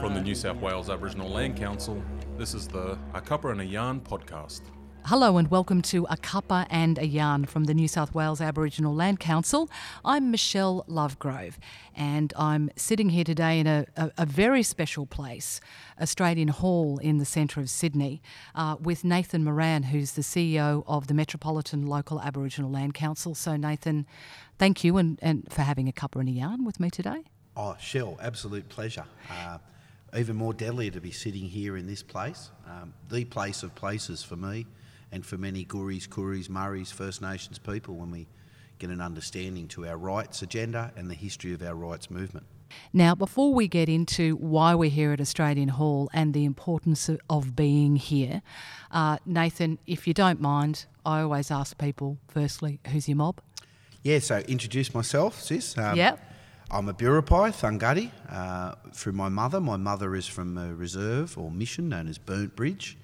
From the New South Wales Aboriginal Land Council, this is the A Cuppa and a Yarn podcast. Hello and welcome to A Cuppa and a Yarn from the New South Wales Aboriginal Land Council. I'm Michelle Lovegrove and I'm sitting here today in a, a, a very special place, Australian Hall in the centre of Sydney, uh, with Nathan Moran, who's the CEO of the Metropolitan Local Aboriginal Land Council. So, Nathan, thank you and, and for having a cuppa and a yarn with me today. Oh, Shell, absolute pleasure. Uh, even more deadly to be sitting here in this place, um, the place of places for me and for many Guris, Kuris, Murris, First Nations people when we get an understanding to our rights agenda and the history of our rights movement. Now, before we get into why we're here at Australian Hall and the importance of being here, uh, Nathan, if you don't mind, I always ask people firstly, who's your mob? Yeah, so introduce myself, sis. Um, yep. I'm a Biripi, Thungati, uh, through my mother. My mother is from a reserve or mission known as Burnt Bridge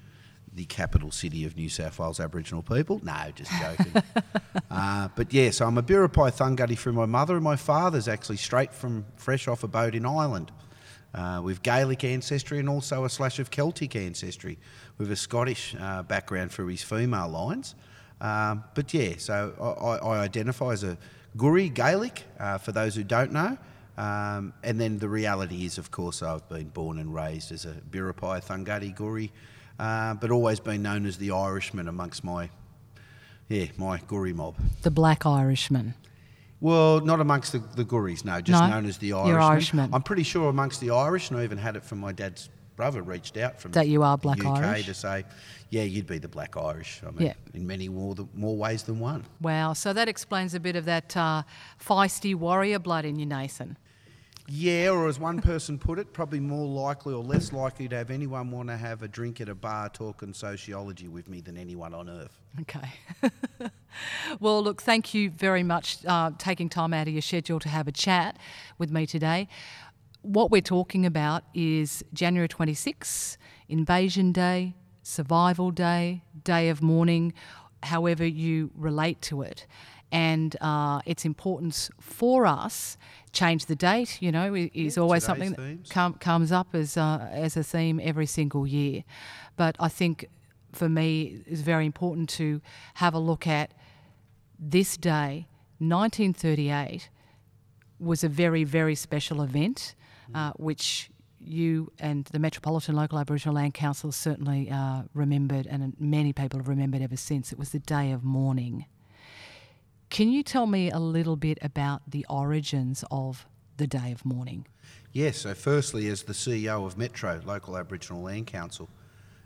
the capital city of New South Wales Aboriginal people. No, just joking. uh, but yeah, so I'm a Biripi Thungati through my mother, and my father's actually straight from fresh off a boat in Ireland. Uh, with Gaelic ancestry and also a slash of Celtic ancestry, with a Scottish uh, background through his female lines. Um, but yeah, so I, I, identify as a Guri Gaelic, uh, for those who don't know. Um, and then the reality is, of course, I've been born and raised as a Biripi Thungati Guri uh, but always been known as the Irishman amongst my, yeah, my Guri mob. The Black Irishman. Well, not amongst the, the Guris, no, just no, known as the Irishman. Irishman. I'm pretty sure amongst the Irish, and I even had it from my dad's brother reached out from that you are Black UK Irish to say, yeah, you'd be the Black Irish. I mean, yeah. in many more more ways than one. Wow, so that explains a bit of that uh, feisty warrior blood in you, Nathan. Yeah, or as one person put it, probably more likely or less likely to have anyone want to have a drink at a bar talking sociology with me than anyone on earth. Okay. well, look, thank you very much uh, taking time out of your schedule to have a chat with me today. What we're talking about is January 26, Invasion Day, Survival Day, Day of Mourning, however you relate to it and uh, its importance for us. Change the date, you know, is yeah, always something that com- comes up as uh, as a theme every single year. But I think for me, it's very important to have a look at this day, 1938, was a very very special event, mm. uh, which you and the Metropolitan Local Aboriginal Land Council certainly uh, remembered, and many people have remembered ever since. It was the day of mourning. Can you tell me a little bit about the origins of the Day of Mourning? Yes, so firstly, as the CEO of Metro, Local Aboriginal Land Council,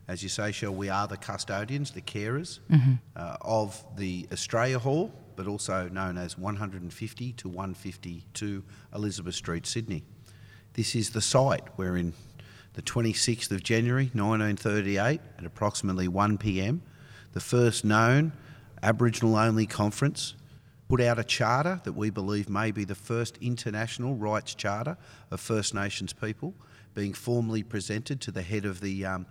as you say, Shell, we are the custodians, the carers mm-hmm. uh, of the Australia Hall, but also known as 150 to 152 Elizabeth Street, Sydney. This is the site where, in the 26th of January 1938, at approximately 1 pm, the first known Aboriginal only conference put out a charter that we believe may be the first international rights charter of First Nations people being formally presented to the head of the, um,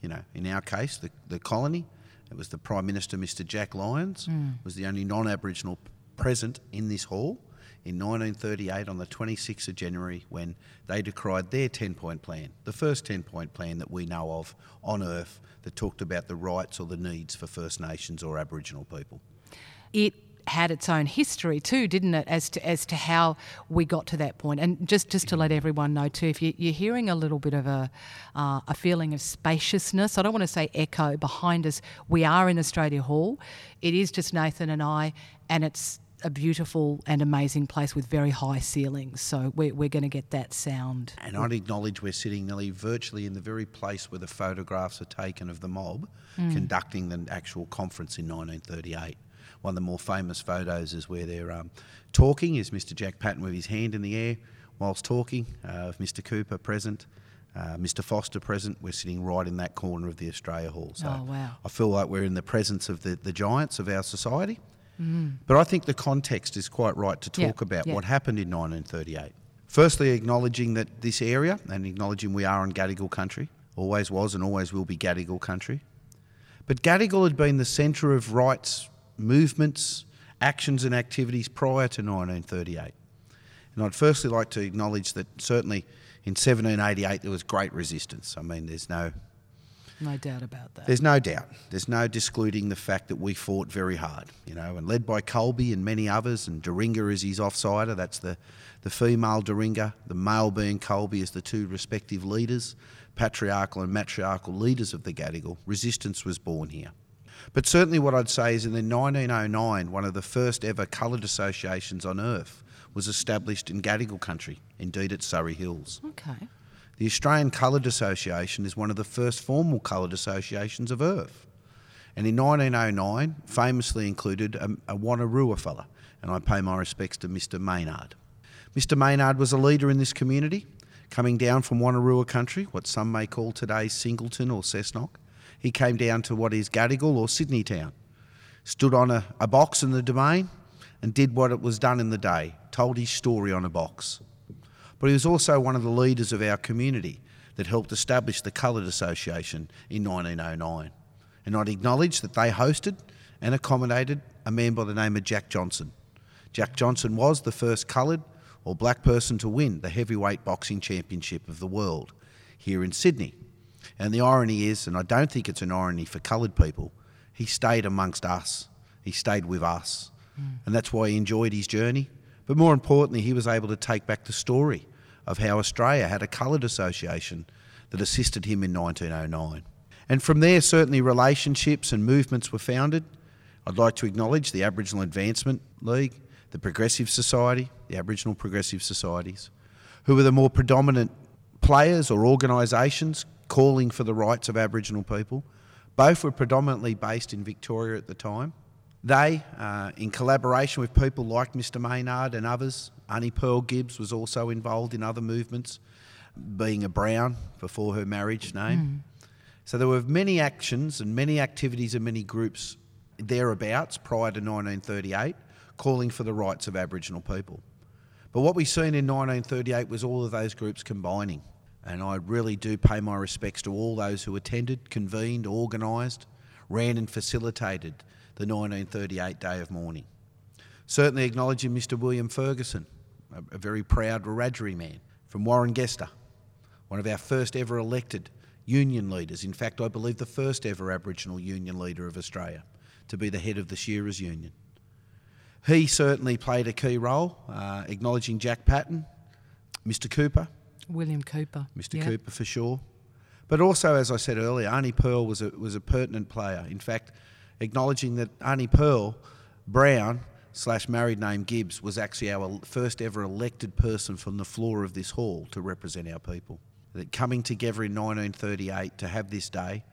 you know, in our case, the, the colony. It was the Prime Minister, Mr. Jack Lyons, mm. was the only non-Aboriginal present in this hall in 1938 on the 26th of January when they decried their 10-point plan, the first 10-point plan that we know of on earth that talked about the rights or the needs for First Nations or Aboriginal people. It had its own history too, didn't it, as to as to how we got to that point? And just just to let everyone know too, if you, are hearing a little bit of a uh, a feeling of spaciousness, I don't want to say echo behind us. We are in Australia Hall. It is just Nathan and I, and it's a beautiful and amazing place with very high ceilings. So we're, we're going to get that sound. And I'd acknowledge we're sitting nearly virtually in the very place where the photographs are taken of the mob mm. conducting the actual conference in 1938 one of the more famous photos is where they're um, talking, is Mr. Jack Patten with his hand in the air whilst talking, uh, Mr. Cooper present. Uh, Mr. Foster present. We're sitting right in that corner of the Australia Hall. So oh, wow. I feel like we're in the presence of the, the giants of our society. Mm. But I think the context is quite right to talk about what happened in 1938. Firstly, acknowledging that this area and acknowledging we are in Gadigal country, always was and always will be Gadigal country. But Gadigal had been the centre of rights movements actions and activities prior to 1938. And I'd firstly like to acknowledge that certainly in 1788 there was great resistance. I mean, there's no No doubt about that. there's no doubt. There's no discluding the fact that we fought very hard, you know, and led by Colebee and many others, and Daringa is his offsider. That's the, the female Daringa, the male being Colebee as the two respective leaders, patriarchal and matriarchal leaders of the Gadigal. Resistance was born here. But certainly, what I'd say is in 1909, one of the first ever coloured associations on earth was established in Gadigal country, indeed at Surry Hills. Okay. The Australian Coloured Association is one of the first formal coloured associations of earth. And in 1909, famously included um, a, a Wonnarua fella, and I pay my respects to Mr Maynard. Mr Maynard was a leader in this community, coming down from Wonnarua country, what some may call today Singleton or Cessnock. He came down to what is Gadigal or Sydney town, stood on a, a box in the domain, and did what it was done in the day, told his story on a box but he was also one of the leaders of our community that helped establish the Coloured Association in 1909. And I'd acknowledge that they hosted and accommodated a man by the name of Jack Johnson. Jack Johnson was the first coloured or black person to win the heavyweight boxing championship of the world here in Sydney. And the irony is, and I don't think it's an irony for coloured people, he stayed amongst us. He stayed with us. Hmm. And that's why he enjoyed his journey. But more importantly, he was able to take back the story of how Australia had a coloured association that assisted him in 1909. And from there, certainly relationships and movements were founded. I'd like to acknowledge the Aboriginal Advancement League, the Progressive Society, the Aboriginal Progressive Societies, who were the more predominant players or organisations calling for the rights of Aboriginal people. Both were predominantly based in Victoria at the time. They, uh, in collaboration with people like Mr Maynard and others, Annie Pearl Gibbs was also involved in other movements, being a Brown before her marriage name. So there were many actions and many activities and many groups thereabouts prior to 1938 calling for the rights of Aboriginal people. But what we've seen in 1938 was all of those groups combining. And I really do pay my respects to all those who attended, convened, organised, ran and facilitated the 1938 day of mourning. Certainly acknowledging Mr William Ferguson, a, very proud Wiradjuri man from Warringesta, one of our first ever elected union leaders. In fact, I believe the first ever Aboriginal union leader of Australia to be the head of the Shearers Union. He certainly played a key role, uh, acknowledging Jack Patten, Mr Cooper, William Cooper. Mr. Yeah. Cooper for sure. But also, as I said earlier, Arnie Pearl was a, was a pertinent player. In fact, acknowledging that Arnie Pearl, Brown slash married name Gibbs, was actually our first ever elected person from the floor of this hall to represent our people. That coming together in 1938 to have this day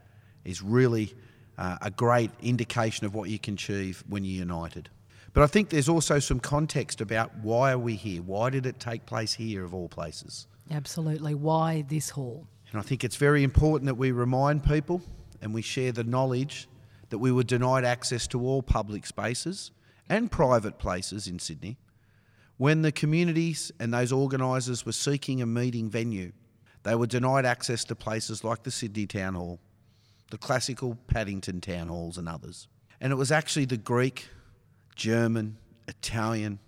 is really uh, a great indication of what you can achieve when you're united. But I think there's also some context about why are we here? Why did it take place here of all places? Absolutely. Why this hall? And I think it's very important that we remind people and we share the knowledge that we were denied access to all public spaces and private places in Sydney when the communities and those organisers were seeking a meeting venue. They were denied access to places like the Sydney Town Hall, the classical Paddington Town Halls, and others. And it was actually the Greek, German, Italian,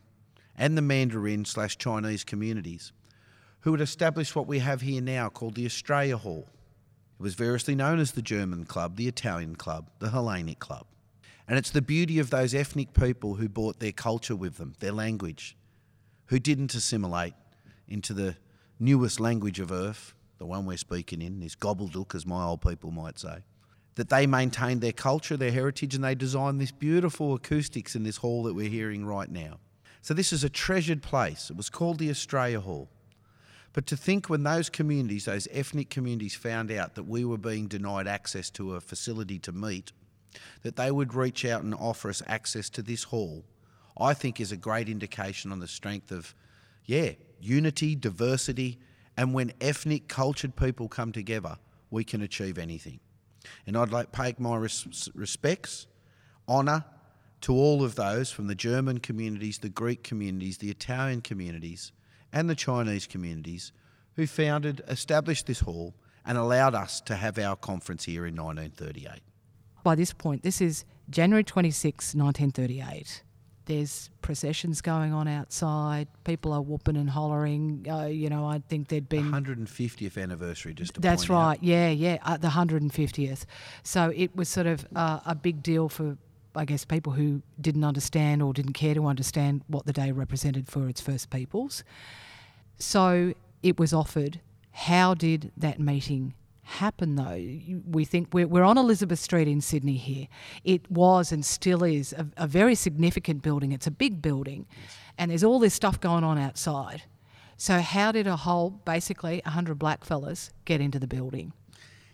and the Mandarin slash Chinese communities who had established what we have here now called the Australia Hall. It was variously known as the German Club, the Italian Club, the Hellenic Club. And it's the beauty of those ethnic people who brought their culture with them, their language, who didn't assimilate into the newest language of earth, the one we're speaking in, this gobbledygook, as my old people might say. That they maintained their culture, their heritage, and they designed this beautiful acoustics in this hall that we're hearing right now. So, this is a treasured place. It was called the Australia Hall. But to think when those communities, those ethnic communities, found out that we were being denied access to a facility to meet, that they would reach out and offer us access to this hall, I think is a great indication on the strength of, yeah, unity, diversity, and when ethnic, cultured people come together, we can achieve anything. And I'd like to pay my res- respects, honour to all of those from the German communities, the Greek communities, the Italian communities, and the Chinese communities who founded, established this hall, and allowed us to have our conference here in 1938. By this point, this is January 26, 1938. there's processions going on outside. People are whooping and hollering. Uh, you know, I think there'd been 150th anniversary, just to That's right. Out. Yeah, yeah. Uh, the 150th. So it was sort of uh, a big deal for, I guess, people who didn't understand or didn't care to understand what the day represented for its first peoples. So it was offered. How did that meeting happen though? We think we're, we're on Elizabeth Street in Sydney here. It was and still is a, a very significant building. It's a big building, and there's all this stuff going on outside. So how did a whole, basically, 100 black fellas get into the building?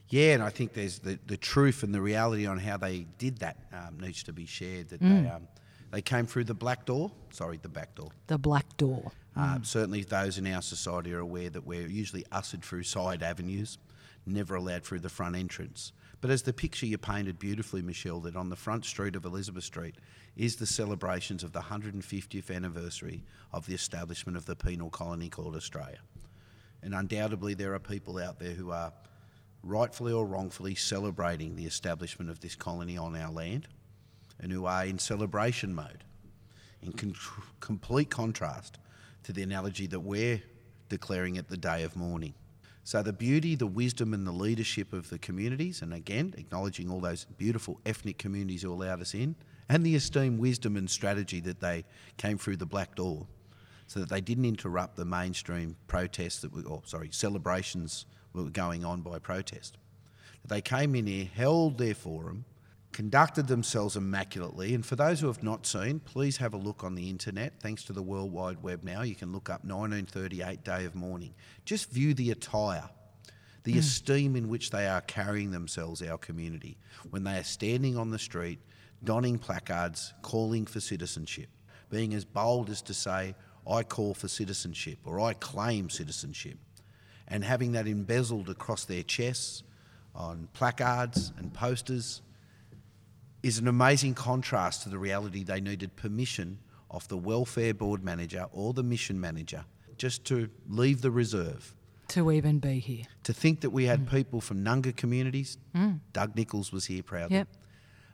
Yeah, and I think there's the, the truth and the reality on how they did that um, needs to be shared. That Mm. they um, they came through the black door. Sorry, the back door. The Black Door. Uh, certainly, those in our society are aware that we're usually ushered through side avenues, never allowed through the front entrance. But as the picture you painted beautifully, Michelle, that on the front street of Elizabeth Street is the celebrations of the 150th anniversary of the establishment of the penal colony called Australia. And undoubtedly, there are people out there who are rightfully or wrongfully celebrating the establishment of this colony on our land and who are in celebration mode, in con- complete contrast to the analogy that we're declaring it the day of mourning. So, the beauty, the wisdom, and the leadership of the communities, and again, acknowledging all those beautiful ethnic communities who allowed us in, and the esteemed wisdom and strategy that they came through the black door, so that they didn't interrupt the mainstream protests that were, or oh, sorry, celebrations were going on by protest. They came in here, held their forum, conducted themselves immaculately. And for those who have not seen, please have a look on the internet. Thanks to the World Wide Web now, you can look up 1938 Day of Mourning. Just view the attire, the hmm. esteem in which they are carrying themselves, our community, when they are standing on the street, donning placards, calling for citizenship, being as bold as to say, I call for citizenship or I claim citizenship, and having that embezzled across their chests on placards and posters is an amazing contrast to the reality they needed permission off the welfare board manager or the mission manager just to leave the reserve. To even be here. To think that we had people from Nunga communities, Doug Nicholls was here proudly, Yep.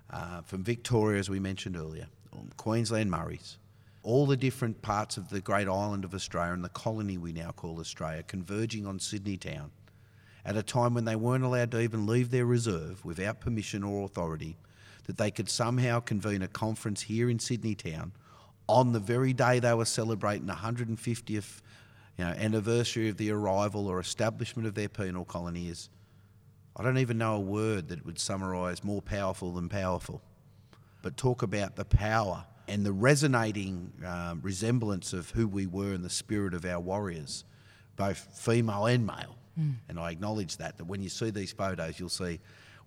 uh, from Victoria, as we mentioned earlier, Queensland Murrays, all the different parts of the great island of Australia and the colony we now call Australia converging on Sydney town at a time when they weren't allowed to even leave their reserve without permission or authority, that they could somehow convene a conference here in Sydney town on the very day they were celebrating the 150th you know, anniversary of the arrival or establishment of their penal colony is, I don't even know a word that would summarise more powerful than powerful. But talk about the power and the resonating um, resemblance of who we were in the spirit of our warriors, both female and male. And I acknowledge that, that when you see these photos, you'll see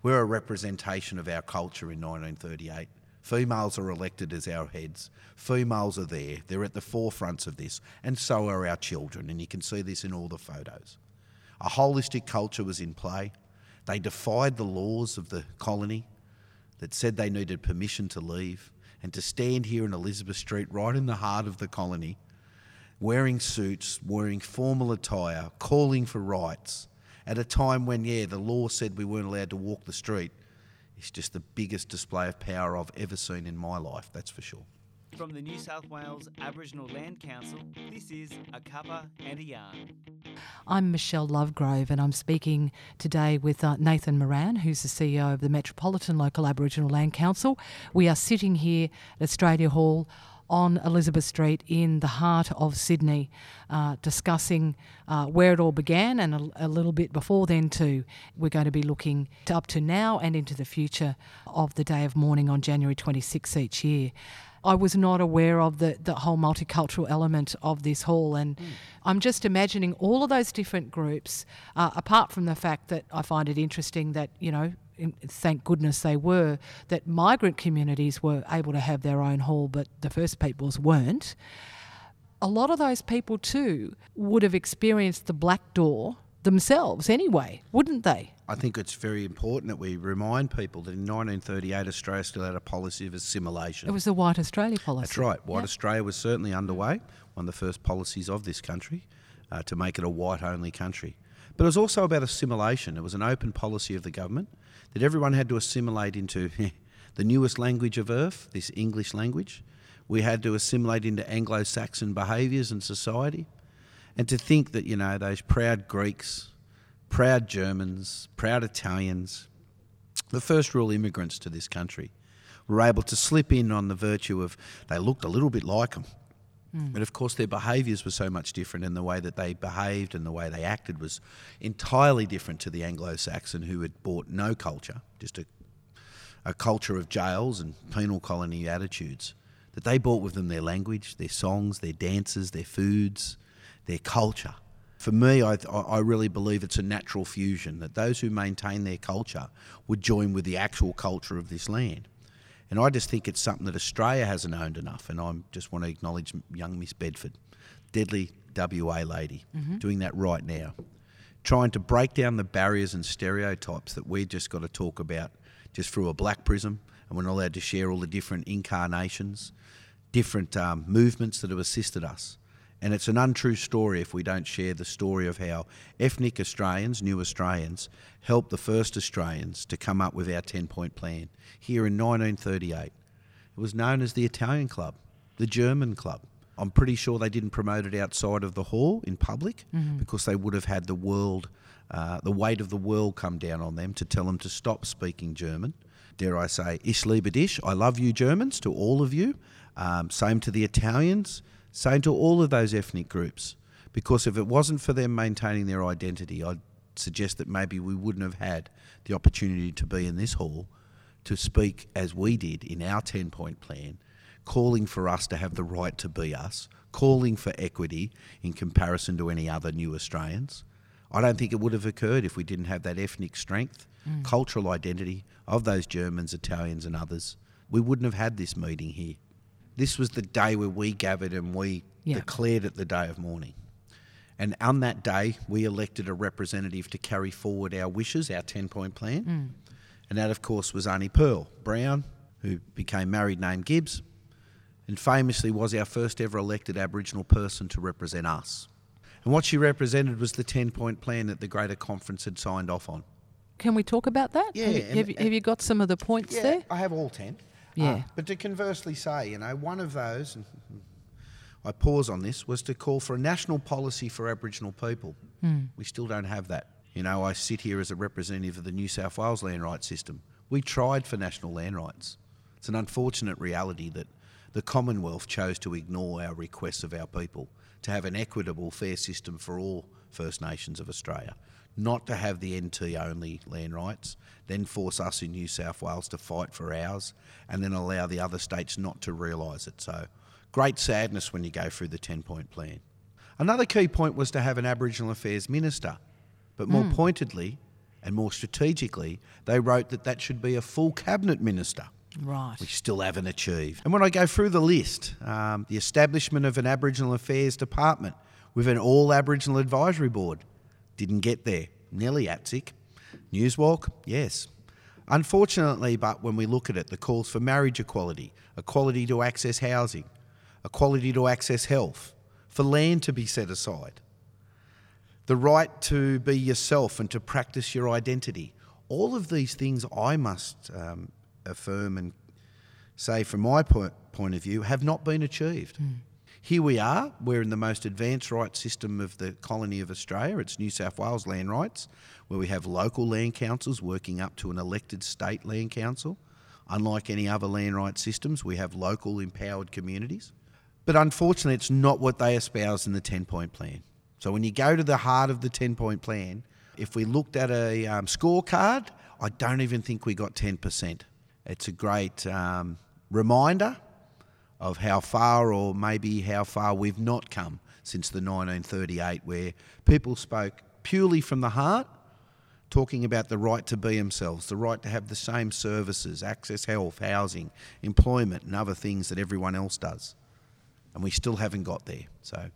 we're a representation of our culture in 1938. Females are elected as our heads. Females are there. They're at the forefronts of this. And so are our children. And you can see this in all the photos. A holistic culture was in play. They defied the laws of the colony that said they needed permission to leave and to stand here in Elizabeth Street, right in the heart of the colony, wearing suits, wearing formal attire, calling for rights at a time when, yeah, the law said we weren't allowed to walk the street. It's just the biggest display of power I've ever seen in my life, that's for sure. From the New South Wales Aboriginal Land Council, this is A Cuppa and a Yarn. I'm Michelle Lovegrove, and I'm speaking today with uh, Nathan Moran, who's the CEO of the Metropolitan Local Aboriginal Land Council. We are sitting here at Australia Hall on Elizabeth Street in the heart of Sydney, uh, discussing uh, where it all began and a, a little bit before then, too. We're going to be looking to up to now and into the future of the Day of Mourning on January 26 each year. I was not aware of the, the whole multicultural element of this hall. And I'm just imagining all of those different groups, uh, apart from the fact that I find it interesting that, you know, in- thank goodness they were, that migrant communities were able to have their own hall, but the First Peoples weren't. A lot of those people, too, would have experienced the Black Door themselves anyway, wouldn't they? I think it's very important that we remind people that in 1938 Australia still had a policy of assimilation. It was the White Australia policy. That's right. White Yeah. Australia was certainly underway, one of the first policies of this country, uh, to make it a white only country. But it was also about assimilation. It was an open policy of the government that everyone had to assimilate into the newest language of earth, this English language, We had to assimilate into Anglo Saxon behaviours and society. And to think that, you know, those proud Greeks, proud Germans, proud Italians, the first real immigrants to this country, were able to slip in on the virtue of they looked a little bit like them. But hmm. of course, their behaviours were so much different, and the way that they behaved and the way they acted was entirely different to the Anglo Saxon who had brought no culture, just a, a culture of jails and penal colony attitudes. That they brought with them their language, their songs, their dances, their foods, their culture. For me, I, I really believe it's a natural fusion that those who maintain their culture would join with the actual culture of this land. And I just think it's something that Australia hasn't owned enough. And I just want to acknowledge young Miss Bedford, deadly WA lady, doing that right now. Trying to break down the barriers and stereotypes that we've just got to talk about just through a black prism. And we're not allowed to share all the different incarnations, different um, movements that have assisted us. And it's an untrue story if we don't share the story of how ethnic Australians, new Australians, helped the first Australians to come up with our 10 point plan here in 1938. It was known as the Italian Club, the German Club. I'm pretty sure they didn't promote it outside of the hall in public because they would have had the world, uh, the weight of the world come down on them to tell them to stop speaking German. Dare I say, Ich liebe dich, I love you Germans, to all of you. Um, same to the Italians, same to all of those ethnic groups. Because if it wasn't for them maintaining their identity, I'd suggest that maybe we wouldn't have had the opportunity to be in this hall to speak as we did in our 10 point plan, calling for us to have the right to be us, calling for equity in comparison to any other new Australians. I don't think it would have occurred if we didn't have that ethnic strength, mm. cultural identity of those Germans, Italians, and others. We wouldn't have had this meeting here. This was the day where we gathered and we Yeah. declared it the day of mourning. And on that day, we elected a representative to carry forward our wishes, our 10 point plan. Mm. And that, of course, was Arnie Pearl Brown, who became married named Gibbs, and famously was our first ever elected Aboriginal person to represent us. And what she represented was the 10 point plan that the Greater Conference had signed off on. Can we talk about that? Yeah, Have, you- have, you- have you got some of the points there? I have all 10. Yeah. Uh, but to conversely say, you know, one of those, and I pause on this, was to call for a national policy for Aboriginal people. We still don't have that. You know, I sit here as a representative of the New South Wales land rights system. We tried for national land rights. It's an unfortunate reality that the Commonwealth chose to ignore our requests of our people to have an equitable, fair system for all First Nations of Australia, not to have the NT only land rights, then force us in New South Wales to fight for ours, and then allow the other states not to realise it. So, great sadness when you go through the 10 point plan. Another key point was to have an Aboriginal Affairs Minister, but more pointedly and more strategically, they wrote that that should be a full Cabinet Minister Right. we still haven't achieved. And when I go through the list, um, the establishment of an Aboriginal Affairs Department with an all Aboriginal Advisory Board didn't get there. Nelly Atzik. Newswalk, yes. Unfortunately, but when we look at it, the calls for marriage equality, equality to access housing, equality to access health, for land to be set aside, the right to be yourself and to practice your identity. All of these things I must um, affirm and say, from my point, point of view, have not been achieved. Here we are, we're in the most advanced rights system of the colony of Australia. It's New South Wales land rights, where we have local land councils working up to an elected state land council. Unlike any other land rights systems, we have local empowered communities. But unfortunately, it's not what they espouse in the 10 point plan. So when you go to the heart of the 10 point plan, if we looked at a um, scorecard, I don't even think we got 10%. It's a great um, reminder of how far, or maybe how far we've not come since the 1938, where people spoke purely from the heart, talking about the right to be themselves, the right to have the same services, access health, housing, employment, and other things that everyone else does. And we still haven't got there. So,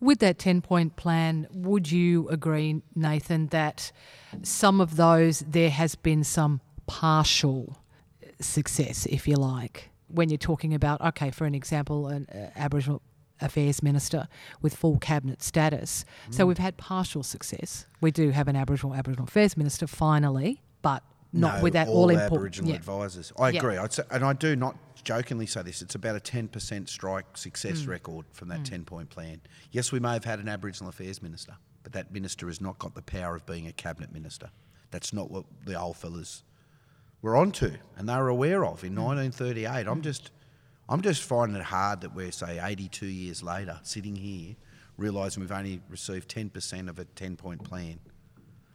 With that 10 point plan, would you agree, Nathan, that some of those there has been some partial success, if you like? When you're talking about, okay, for an example, an uh, Aboriginal Affairs Minister with full cabinet status. So we've had partial success. We do have an Aboriginal Aboriginal Affairs Minister finally, but not No, with that all all important. Aboriginal yeah. advisors. I Yeah. agree. I'd say, and I do not jokingly say this. It's about a ten percent strike Mm. success record from that ten point plan. Yes, we may have had an Aboriginal Affairs minister, but that minister has not got the power of being a cabinet minister. That's not what the old fellas were onto, and they were aware of in hmm. 1938. I'm hmm. just, I'm just finding it hard that we're say 82 years later sitting here, realising we've only received 10% of a 10 point plan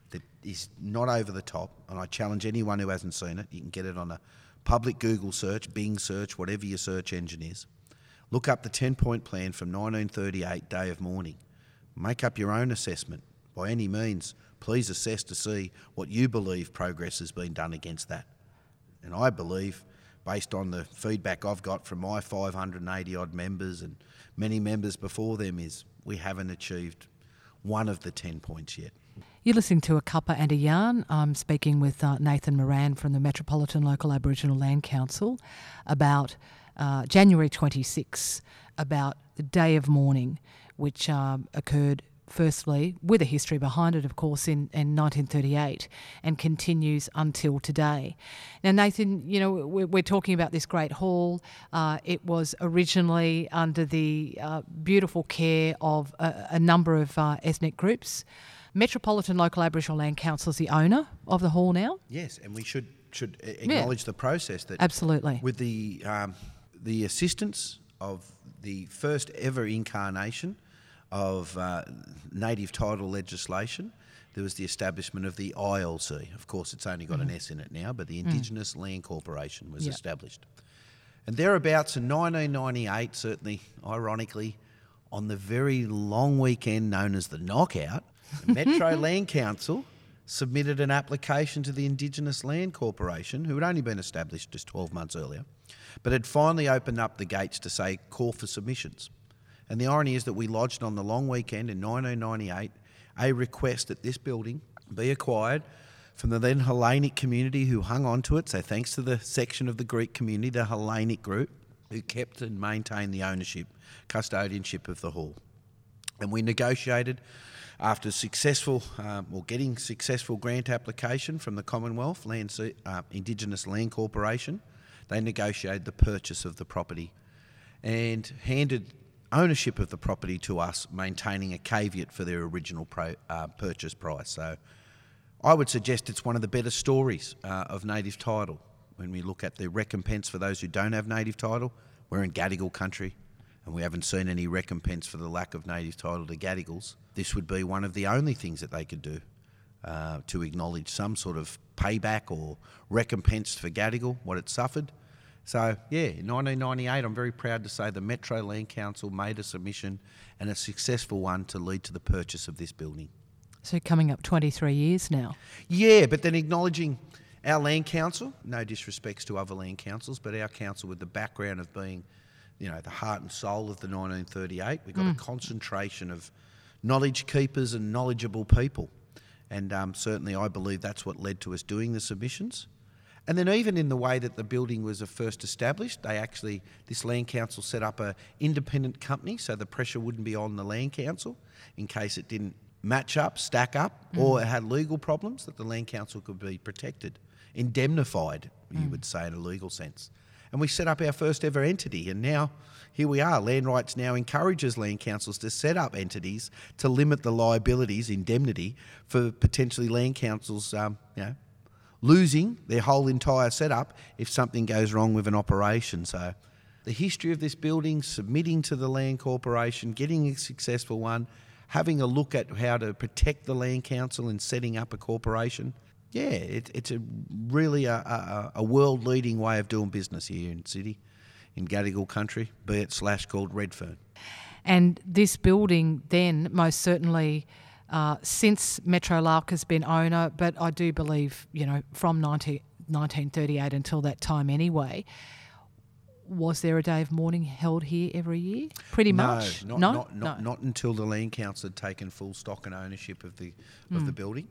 that is not over the top. And I challenge anyone who hasn't seen it. You can get it on a public Google search, Bing search, whatever your search engine is. Look up the 10 point plan from 1938, day of mourning. Make up your own assessment. By any means, please assess to see what you believe progress has been done against that. And I believe, based on the feedback I've got from my 580 odd members and many members before them, is we haven't achieved one of the 10 points yet. You're listening to A Cuppa and a Yarn. I'm speaking with uh, Nathan Moran from the Metropolitan Local Aboriginal Land Council about uh, January 26, about the Day of Mourning, which um, occurred firstly with a history behind it, of course, in, in 1938 and continues until today. Now, Nathan, you know, we're, we're talking about this great hall. Uh, it was originally under the uh, beautiful care of a, a number of uh, ethnic groups. Metropolitan Local Aboriginal Land Council is the owner of the hall now. Yes, and we should should acknowledge the process that Absolutely. with the um, the assistance of the first ever incarnation of uh, native title legislation. There was the establishment of the ILC. Of course, it's only got an S in it now, but the Indigenous Land Corporation was Yeah. established. And thereabouts in 1998, certainly ironically, on the very long weekend known as the Knockout, the Metro Land Council submitted an application to the Indigenous Land Corporation, who had only been established just 12 months earlier, but had finally opened up the gates to say call for submissions. And the irony is that we lodged on the long weekend in 1998 a request that this building be acquired from the then Hellenic community who hung on to it. So, thanks to the section of the Greek community, the Hellenic group, who kept and maintained the ownership, custodianship of the hall. And we negotiated after successful, um, or getting successful grant application from the Commonwealth Land uh, Indigenous Land Corporation. They negotiated the purchase of the property and handed ownership of the property to us, maintaining a caveat for their original pro, uh, purchase price. So I would suggest it's one of the better stories uh, of native title. When we look at the recompense for those who don't have native title, we're in Gadigal country and we haven't seen any recompense for the lack of native title to Gadigals. This would be one of the only things that they could do uh, to acknowledge some sort of payback or recompense for Gadigal, what it suffered. So, yeah, in 1998, I'm very proud to say the Metro Land Council made a submission and a successful one to lead to the purchase of this building. So coming up 23 years now. Yeah, but then acknowledging our land council, no disrespects to other land councils, but our council with the background of being, you know, the heart and soul of the 1938. We've got a concentration of knowledge keepers and knowledgeable people. And um, certainly I believe that's what led to us doing the submissions. And then even in the way that the building was uh, first established, they actually, this land council set up a independent company so the pressure wouldn't be on the land council in case it didn't match up, stack up, mm. or it had legal problems that the land council could be protected, indemnified, you mm. would say in a legal sense. And we set up our first ever entity, and now here we are. Land rights now encourages land councils to set up entities to limit the liabilities, indemnity, for potentially land councils, um, you know, losing their whole entire setup if something goes wrong with an operation. So, the history of this building, submitting to the Land Corporation, getting a successful one, having a look at how to protect the Land Council and setting up a corporation. Yeah, it, it's a really a, a, a world leading way of doing business here in City, in Gadigal country, be it slash called Redfern. And this building, then, most certainly, uh, since Metro LALC has been owner, but I do believe, you know, from 19, 1938 until that time anyway, was there a day of mourning held here every year? Pretty much. No, not, not, not, not until the Land Council had taken full stock and ownership of the of the building.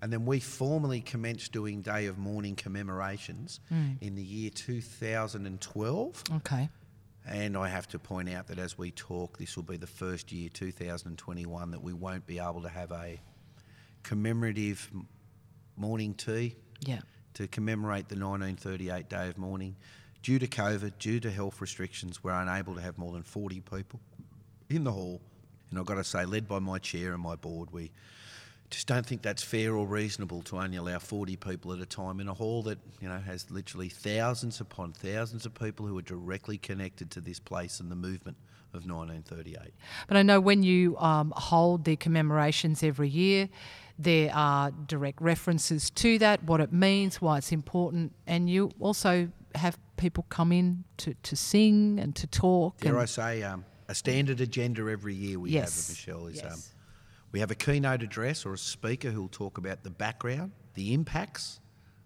And then we formally commenced doing Day of Mourning commemorations in the year 2012. Okay. And I have to point out that as we talk, this will be the first year, 2021, that we won't be able to have a commemorative morning tea Yeah. to commemorate the 1938 Day of Mourning. Due to COVID, due to health restrictions, we're unable to have more than 40 people in the hall. And I've got to say, led by my chair and my board, we just don't think that's fair or reasonable to only allow 40 people at a time in a hall that you know has literally thousands upon thousands of people who are directly connected to this place and the movement of 1938. But I know when you um, hold the commemorations every year, there are direct references to that, what it means, why it's important, and you also have people come in to, to sing and to talk. Dare I say, um, a standard agenda every year we Yes. have, Michelle, is um, Yes. We have a keynote address or a speaker who will talk about the background, the impacts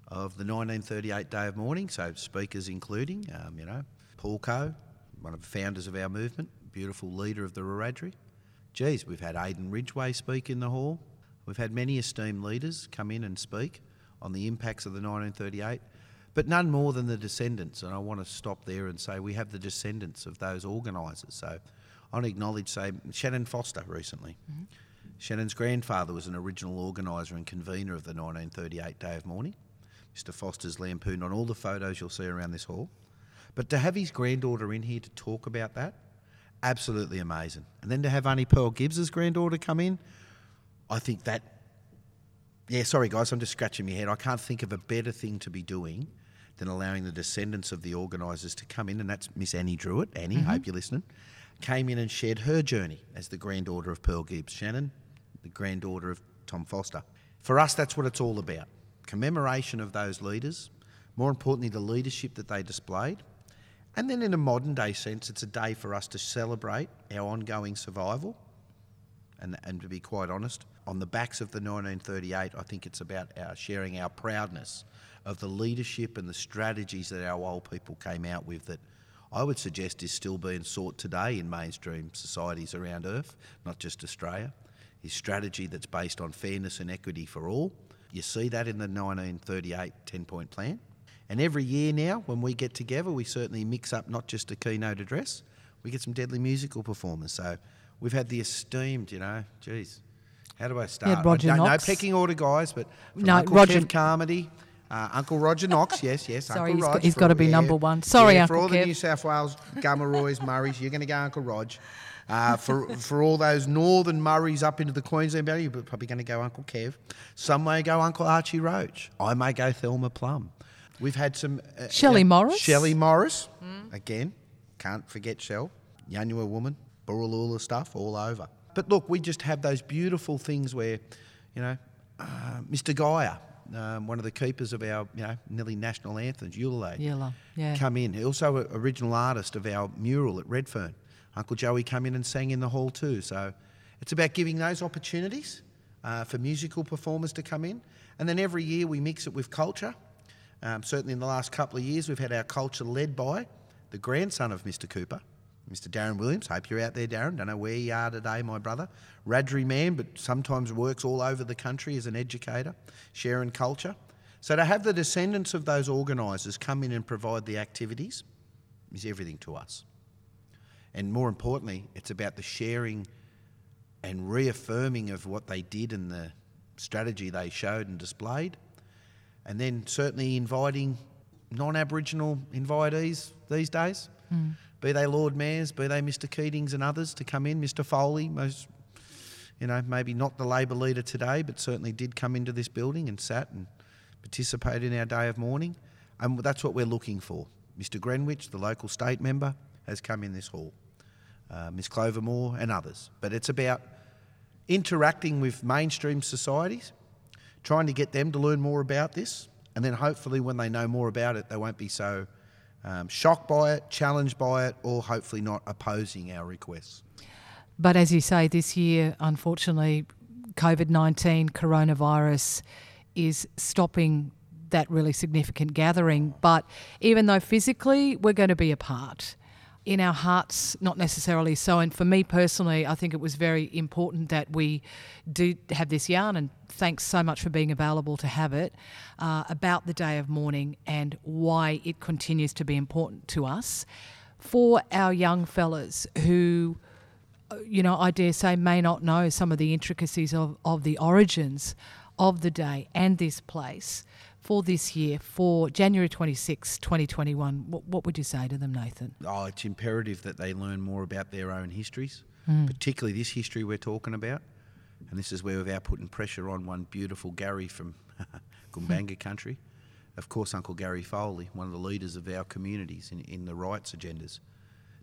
of the 1938 Day of Mourning. So speakers including, um, you know, Paul Coe, one of the founders of our movement, beautiful leader of the Wiradjuri. Geez, we've had Aden Ridgeway speak in the hall. We've had many esteemed leaders come in and speak on the impacts of the 1938, but none more than the descendants. And I want to stop there and say we have the descendants of those organisers. So I want to acknowledge, say, Shannon Foster recently. Shannon's grandfather was an original organiser and convener of the 1938 Day of Mourning. Mr. Foster's lampooned on all the photos you'll see around this hall. But to have his granddaughter in here to talk about that, absolutely amazing. And then to have Annie Pearl Gibbs's granddaughter come in, I think that, yeah, sorry guys, I'm just scratching my head. I can't think of a better thing to be doing than allowing the descendants of the organisers to come in, and that's Miss Annie Druitt. Annie, mm-hmm. hope you're listening. Came in and shared her journey as the granddaughter of Pearl Gibbs. Shannon, the granddaughter of Tom Foster. For us, that's what it's all about commemoration of those leaders, more importantly, the leadership that they displayed. And then, in a modern day sense, it's a day for us to celebrate our ongoing survival. And, and to be quite honest, on the backs of the 1938, I think it's about our sharing our proudness of the leadership and the strategies that our old people came out with that I would suggest is still being sought today in mainstream societies around Earth, not just Australia. Is strategy that's based on fairness and equity for all. You see that in the 1938 10 point plan. And every year now, when we get together, we certainly mix up not just a keynote address, we get some deadly musical performers. So we've had the esteemed, you know, geez, how do I start? Yeah, Roger I don't Knox. know pecking order, guys, but No, Uncle Roger- Kev Carmody, uh, Uncle Roger Knox, yes, yes, Sorry, Uncle he's got- for- gotta be number one. Sorry, yeah, for Uncle all the New South Wales Gomerois, Murrays, you're going to go Uncle Rog. Uh, for for all those northern Murrays up into the Queensland Valley, you're probably going to go Uncle Kev. Some may go Uncle Archie Roach. I may go Thelma Plum. We've had some uh, Shelley uh, Morris. Shelley Morris, again, can't forget Shell. Yanyuwa woman, Borroloola stuff all over. But look, we just have those beautiful things where, you know, uh, Mr. Geia, um, one of the keepers of our, you know, nearly national anthems, Eulale, Eula, yeah. come in. Also, a original artist of our mural at Redfern. Uncle Joey come in and sang in the hall too. So it's about giving those opportunities uh, for musical performers to come in. And then every year we mix it with culture. Um, certainly in the last couple of years, we've had our culture led by the grandson of Mr. Cooper, Mr. Darren Williams. Hope you're out there, Darren. Don't know where you are today, my brother. Radri man, but sometimes works all over the country as an educator, sharing culture. So to have the descendants of those organisers come in and provide the activities is everything to us. And more importantly, it's about the sharing and reaffirming of what they did and the strategy they showed and displayed. And then certainly inviting non Aboriginal invitees these days, hmm. be they Lord Mayors, be they Mr. Keatings and others, to come in. Mr. Foley, most, you know, maybe not the Labor leader today, but certainly did come into this building and sat and participated in our day of mourning. And that's what we're looking for. Mr. Greenwich, the local state member, has come in this hall. Uh, Miss Clover Moore and others. But it's about interacting with mainstream societies, trying to get them to learn more about this, and then hopefully when they know more about it, they won't be so um, shocked by it, challenged by it, or hopefully not opposing our requests. But as you say, this year, unfortunately, COVID 19, coronavirus is stopping that really significant gathering. But even though physically we're going to be apart, in our hearts, not necessarily so. And for me personally, I think it was very important that we do have this yarn, and thanks so much for being available to have it, uh, about the day of mourning and why it continues to be important to us. For our young fellas who you know, I dare say, may not know some of the intricacies of, of the origins of the day and this place. For this year, for January 26, 2021, what, what would you say to them, Nathan? Oh, it's imperative that they learn more about their own histories, Hmm. particularly this history we're talking about. And this is where, without putting pressure on one beautiful Gary from Gumbaynggirr country, of course, Uncle Gary Foley, one of the leaders of our communities in, in the rights agendas,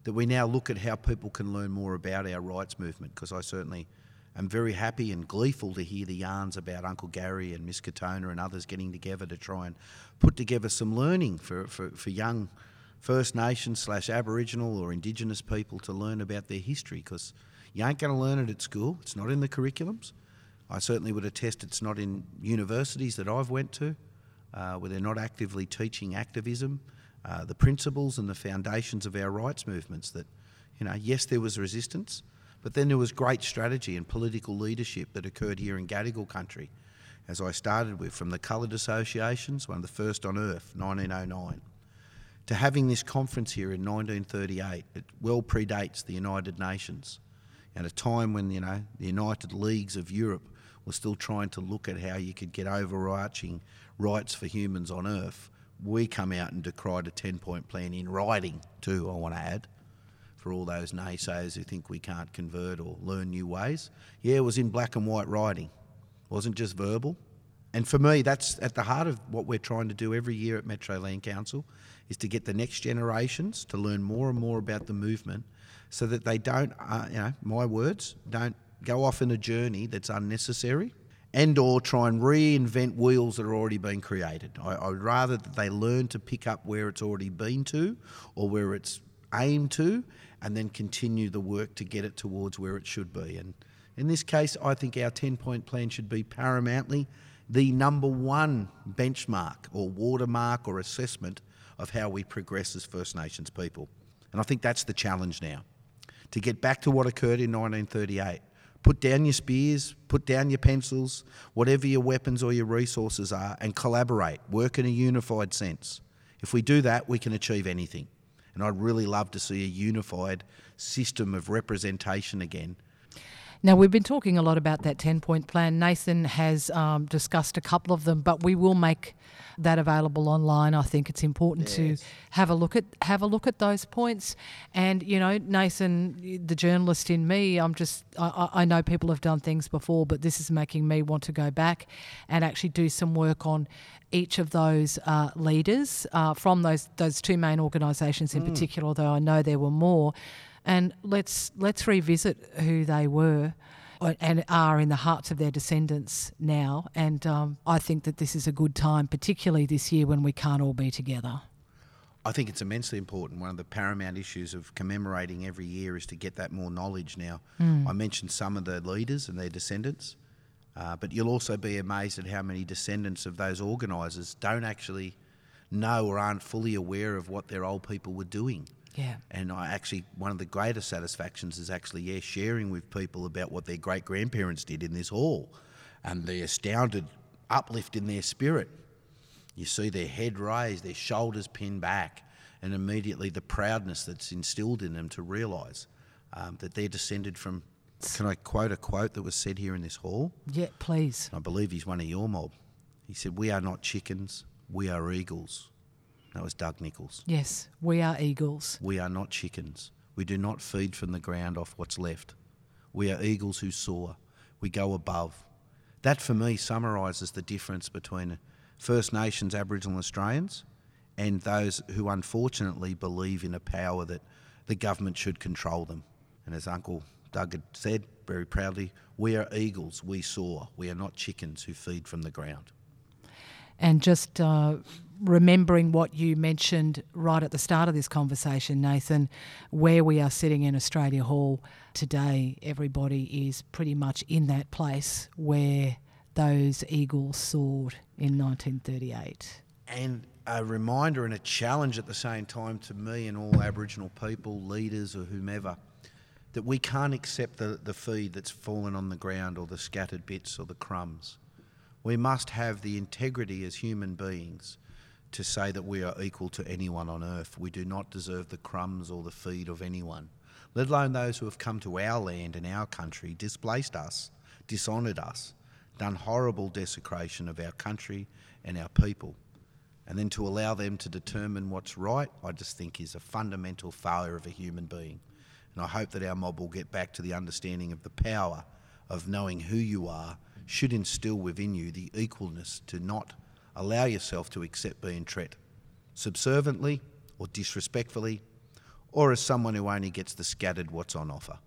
that we now look at how people can learn more about our rights movement, because I certainly am very happy and gleeful to hear the yarns about Uncle Gary and Miss Katona and others getting together to try and put together some learning for, for, for young First Nations slash Aboriginal or Indigenous people to learn about their history, because you ain't going to learn it at school. It's not in the curriculums. I certainly would attest it's not in universities that I've went to, uh, where they're not actively teaching activism, uh, the principles and the foundations of our rights movements. That, you know, yes, there was resistance, but then there was great strategy and political leadership that occurred here in Gadigal country, as I started with, from the coloured associations, one of the first on earth, 1909, to having this conference here in 1938. It well predates the United Nations at a time when you know the United Leagues of Europe were still trying to look at how you could get overarching rights for humans on Earth. We come out and decried a 10 point plan in writing, too, I want to add, for all those naysayers who think we can't convert or learn new ways. Yeah, it was in black and white writing, it wasn't just verbal. And for me, that's at the heart of what we're trying to do every year at Metro Land Council, is to get the next generations to learn more and more about the movement, so that they don't, uh, you know, my words, don't go off in a journey that's unnecessary, and or try and reinvent wheels that are already been created. I, would rather that they learn to pick up where it's already been to, or where it's aimed to, and then continue the work to get it towards where it should be. And in this case, I think our 10 point plan should be paramountly the number one benchmark or watermark or assessment of how we progress as First Nations people. And I think that's the challenge now to get back to what occurred in 1938. Put down your spears, put down your pencils, whatever your weapons or your resources are, and collaborate. Work in a unified sense. If we do that, we can achieve anything. And I'd really love to see a unified system of representation again Now, we've been talking a lot about that 10 point plan. Nathan has um, discussed a couple of them, but we will make that available online. I think it's important to have a look at have a look at those points. And you know, Nathan, the journalist in me, I'm just I, I I know people have done things before, but this is making me want to go back and actually do some work on each of those uh, leaders uh, from those those two main organisations in particular. Although I know there were more, and let's let's revisit who they were and are in the hearts of their descendants now. And um, I think that this is a good time, particularly this year when we can't all be together. I think it's immensely important. One of the paramount issues of commemorating every year is to get that more knowledge now. I mentioned some of the leaders and their descendants, uh, but you'll also be amazed at how many descendants of those organisers don't actually know or aren't fully aware of what their old people were doing. Yeah. And I actually, one of the greatest satisfactions is actually, yeah, sharing with people about what their great grandparents did in this hall and the astounded uplift in their spirit. You see their head raised, their shoulders pinned back, and immediately the proudness that's instilled in them to realise um, that they're descended from. Can I quote a quote that was said here in this hall? Yeah, please. I believe he's one of your mob. He said, We are not chickens, we are eagles. That was Doug Nicholls. Yes, we are eagles. We are not chickens. We do not feed from the ground off what's left. We are eagles who soar. We go above. That for me summarises the difference between First Nations Aboriginal Australians and those who unfortunately believe in a power that the government should control them. And as Uncle Doug had said very proudly, we are eagles, we soar. We are not chickens who feed from the ground. And just uh, remembering what you mentioned right at the start of this conversation, Nathan, where we are sitting in Australia Hall today, everybody is pretty much in that place where those eagles soared in 1938. and a reminder and a challenge at the same time to me and all Aboriginal people, leaders or whomever, that we can't accept the, the feed that's fallen on the ground or the scattered bits or the crumbs. We must have the integrity as human beings to say that we are equal to anyone on earth. We do not deserve the crumbs or the feed of anyone, let alone those who have come to our land and our country, displaced us, dishonoured us, done horrible desecration of our country and our people. And then to allow them to determine what's right, I just think is a fundamental failure of a human being. And I hope that our mob will get back to the understanding of the power of knowing who you are should instill within you the equalness to not allow yourself to accept being treated subserviently or disrespectfully or as someone who only gets the scattered what's on offer.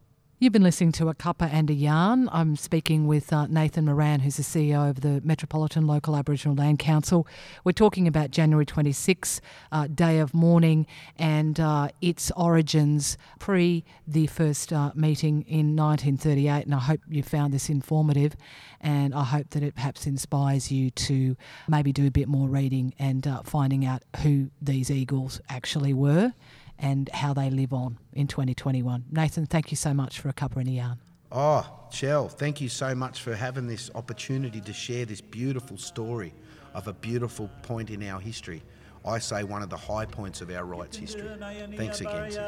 You've been listening to A Cuppa and a Yarn. I'm speaking with uh, Nathan Moran, who's the CEO of the Metropolitan Local Aboriginal Land Council. We're talking about January 26, uh, Day of Mourning, and uh, its origins pre the first uh, meeting in 1938. And I hope you found this informative, and I hope that it perhaps inspires you to maybe do a bit more reading and uh, finding out who these eagles actually were and how they live on in 2021. Nathan, thank you so much for a cuppa and a yarn. Oh, Shell, thank you so much for having this opportunity to share this beautiful story of a beautiful point in our history. I say one of the high points of our rights history. Thanks again, sis.